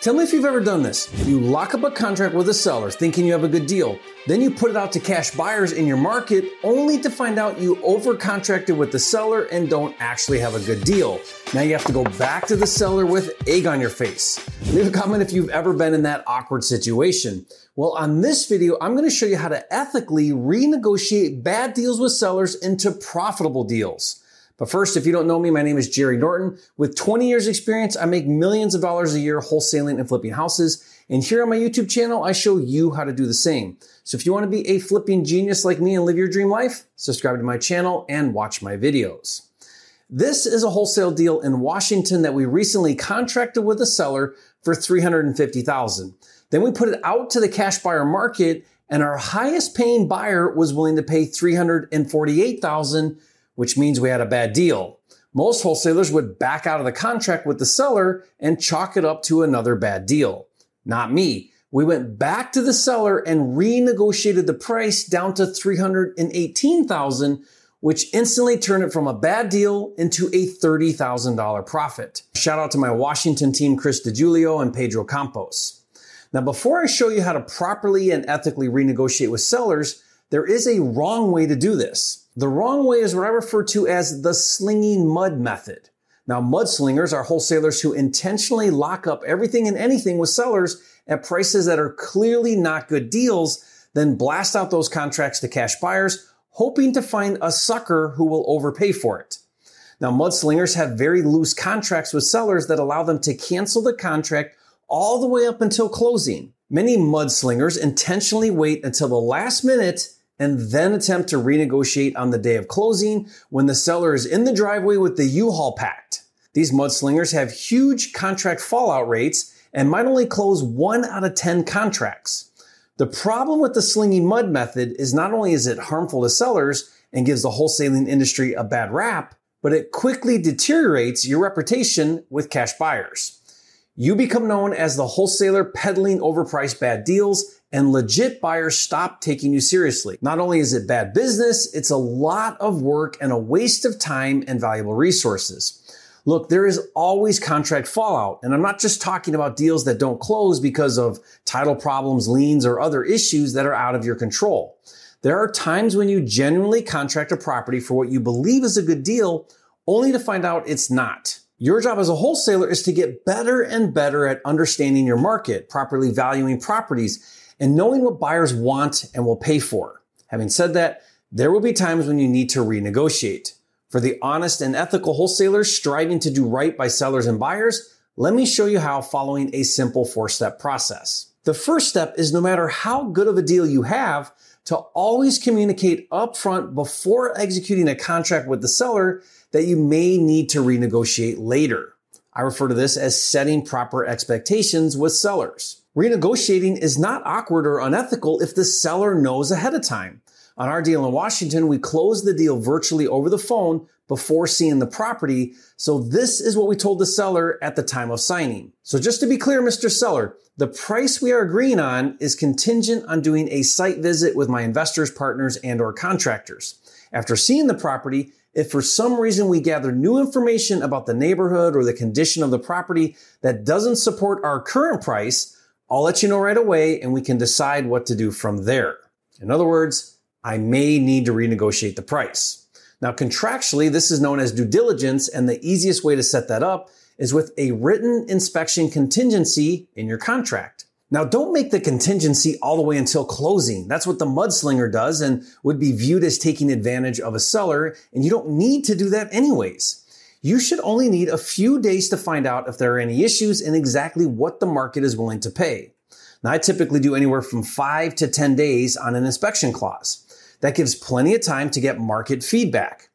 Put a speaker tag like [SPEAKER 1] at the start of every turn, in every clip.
[SPEAKER 1] Tell me if you've ever done this. You lock up a contract with a seller thinking you have a good deal. Then you put it out to cash buyers in your market only to find out you overcontracted with the seller and don't actually have a good deal. Now you have to go back to the seller with egg on your face. Leave a comment if you've ever been in that awkward situation. Well, on this video, I'm going to show you how to ethically renegotiate bad deals with sellers into profitable deals. But first, if you don't know me, my name is Jerry Norton. With 20 years experience, I make millions of dollars a year wholesaling and flipping houses. And here on my YouTube channel, I show you how to do the same. So if you want to be a flipping genius like me and live your dream life, subscribe to my channel and watch my videos. This is a wholesale deal in Washington that we recently contracted with a seller for 350,000. Then we put it out to the cash buyer market and our highest paying buyer was willing to pay 348,000 which means we had a bad deal. Most wholesalers would back out of the contract with the seller and chalk it up to another bad deal. Not me. We went back to the seller and renegotiated the price down to 318,000, which instantly turned it from a bad deal into a $30,000 profit. Shout out to my Washington team, Chris DiGiulio and Pedro Campos. Now, before I show you how to properly and ethically renegotiate with sellers, there is a wrong way to do this. The wrong way is what I refer to as the slinging mud method. Now, mudslingers are wholesalers who intentionally lock up everything and anything with sellers at prices that are clearly not good deals, then blast out those contracts to cash buyers, hoping to find a sucker who will overpay for it. Now, mudslingers have very loose contracts with sellers that allow them to cancel the contract all the way up until closing. Many mudslingers intentionally wait until the last minute and then attempt to renegotiate on the day of closing when the seller is in the driveway with the U-Haul packed. These mudslingers have huge contract fallout rates and might only close one out of 10 contracts. The problem with the slinging mud method is not only is it harmful to sellers and gives the wholesaling industry a bad rap, but it quickly deteriorates your reputation with cash buyers. You become known as the wholesaler peddling overpriced bad deals and legit buyers stop taking you seriously. Not only is it bad business, it's a lot of work and a waste of time and valuable resources. Look, there is always contract fallout, and I'm not just talking about deals that don't close because of title problems, liens, or other issues that are out of your control. There are times when you genuinely contract a property for what you believe is a good deal, only to find out it's not. Your job as a wholesaler is to get better and better at understanding your market, properly valuing properties, and knowing what buyers want and will pay for. Having said that, there will be times when you need to renegotiate. For the honest and ethical wholesalers striving to do right by sellers and buyers, let me show you how following a simple four step process. The first step is no matter how good of a deal you have, to always communicate upfront before executing a contract with the seller that you may need to renegotiate later. I refer to this as setting proper expectations with sellers. Renegotiating is not awkward or unethical if the seller knows ahead of time. On our deal in Washington, we closed the deal virtually over the phone before seeing the property. So this is what we told the seller at the time of signing. So just to be clear, Mr. Seller, the price we are agreeing on is contingent on doing a site visit with my investors, partners, and or contractors. After seeing the property, if for some reason we gather new information about the neighborhood or the condition of the property that doesn't support our current price, I'll let you know right away and we can decide what to do from there. In other words, I may need to renegotiate the price. Now, contractually, this is known as due diligence, and the easiest way to set that up is with a written inspection contingency in your contract. Now, don't make the contingency all the way until closing. That's what the mudslinger does and would be viewed as taking advantage of a seller, and you don't need to do that anyways you should only need a few days to find out if there are any issues and exactly what the market is willing to pay. Now, I typically do anywhere from five to 10 days on an inspection clause. That gives plenty of time to get market feedback.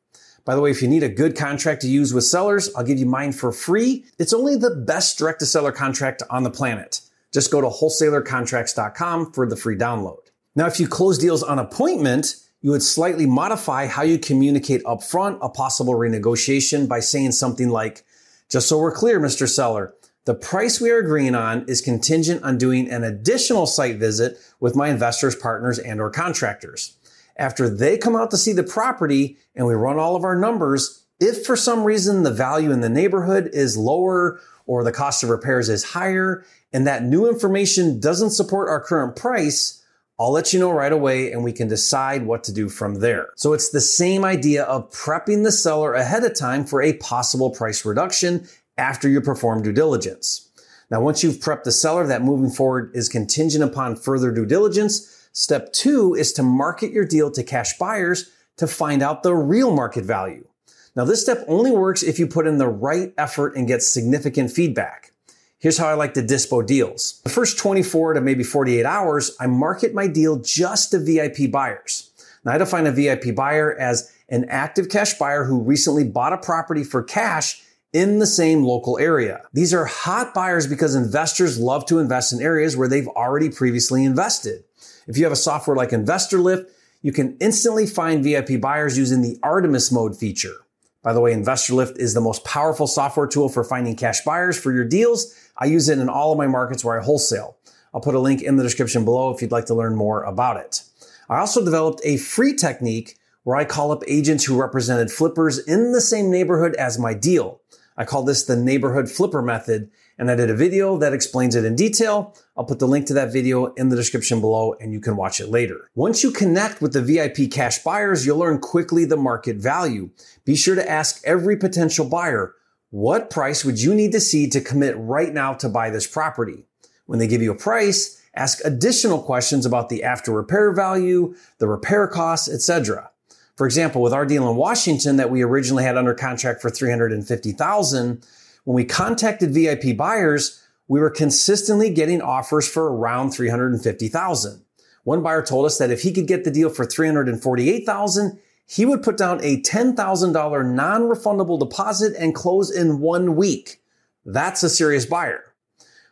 [SPEAKER 1] By the way, if you need a good contract to use with sellers, I'll give you mine for free. It's only the best direct to seller contract on the planet. Just go to wholesalercontracts.com for the free download. Now, if you close deals on appointment, you would slightly modify how you communicate upfront a possible renegotiation by saying something like, just so we're clear, Mr. Seller, the price we are agreeing on is contingent on doing an additional site visit with my investors, partners, and or contractors. After they come out to see the property and we run all of our numbers, if for some reason the value in the neighborhood is lower or the cost of repairs is higher and that new information doesn't support our current price, I'll let you know right away and we can decide what to do from there. So it's the same idea of prepping the seller ahead of time for a possible price reduction after you perform due diligence. Now, once you've prepped the seller, that moving forward is contingent upon further due diligence. Step two is to market your deal to cash buyers to find out the real market value. Now, this step only works if you put in the right effort and get significant feedback. Here's how I like to dispo deals. The first 24 to maybe 48 hours, I market my deal just to VIP buyers. Now I define a VIP buyer as an active cash buyer who recently bought a property for cash in the same local area. These are hot buyers because investors love to invest in areas where they've already previously invested. If you have a software like InvestorLift, you can instantly find VIP buyers using the Artemis mode feature. By the way, InvestorLift is the most powerful software tool for finding cash buyers for your deals I use it in all of my markets where I wholesale. I'll put a link in the description below if you'd like to learn more about it. I also developed a free technique where I call up agents who represented flippers in the same neighborhood as my deal. I call this the neighborhood flipper method and I did a video that explains it in detail. I'll put the link to that video in the description below and you can watch it later. Once you connect with the VIP cash buyers, you'll learn quickly the market value. Be sure to ask every potential buyer, what price would you need to see to commit right now to buy this property? When they give you a price, ask additional questions about the after repair value, the repair costs, etc. For example, with our deal in Washington that we originally had under contract for 350,000, when we contacted VIP buyers, we were consistently getting offers for around 350,000. One buyer told us that if he could get the deal for 348,000, he would put down a $10,000 non-refundable deposit and close in one week. That's a serious buyer.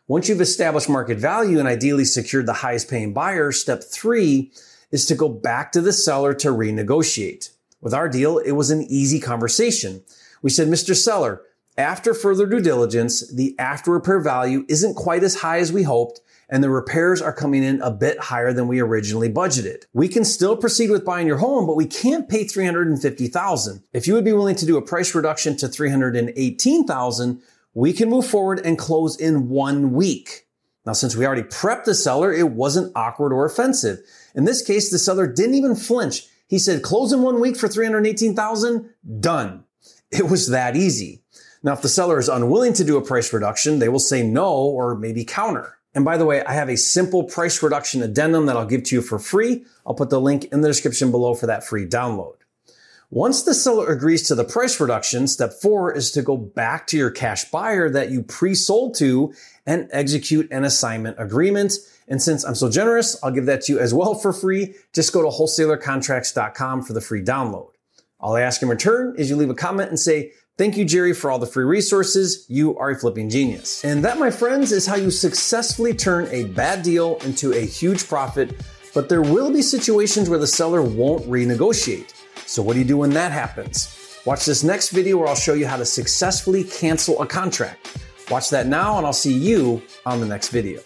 [SPEAKER 1] Once you've established market value and ideally secured the highest paying buyer, step three is to go back to the seller to renegotiate. With our deal, it was an easy conversation. We said, Mr. Seller, after further due diligence, the after repair value isn't quite as high as we hoped, and the repairs are coming in a bit higher than we originally budgeted. We can still proceed with buying your home, but we can't pay 350,000. If you would be willing to do a price reduction to 318,000, we can move forward and close in one week. Now, since we already prepped the seller, it wasn't awkward or offensive. In this case, the seller didn't even flinch. He said, close in one week for 318,000, done. It was that easy. Now, if the seller is unwilling to do a price reduction, they will say no or maybe counter. And by the way, I have a simple price reduction addendum that I'll give to you for free. I'll put the link in the description below for that free download. Once the seller agrees to the price reduction, step four is to go back to your cash buyer that you pre-sold to and execute an assignment agreement. And since I'm so generous, I'll give that to you as well for free. Just go to wholesalercontracts.com for the free download. All I ask in return is you leave a comment and say, Thank you, Jerry, for all the free resources. You are a flipping genius. And that, my friends, is how you successfully turn a bad deal into a huge profit. But there will be situations where the seller won't renegotiate. So, what do you do when that happens? Watch this next video where I'll show you how to successfully cancel a contract. Watch that now, and I'll see you on the next video.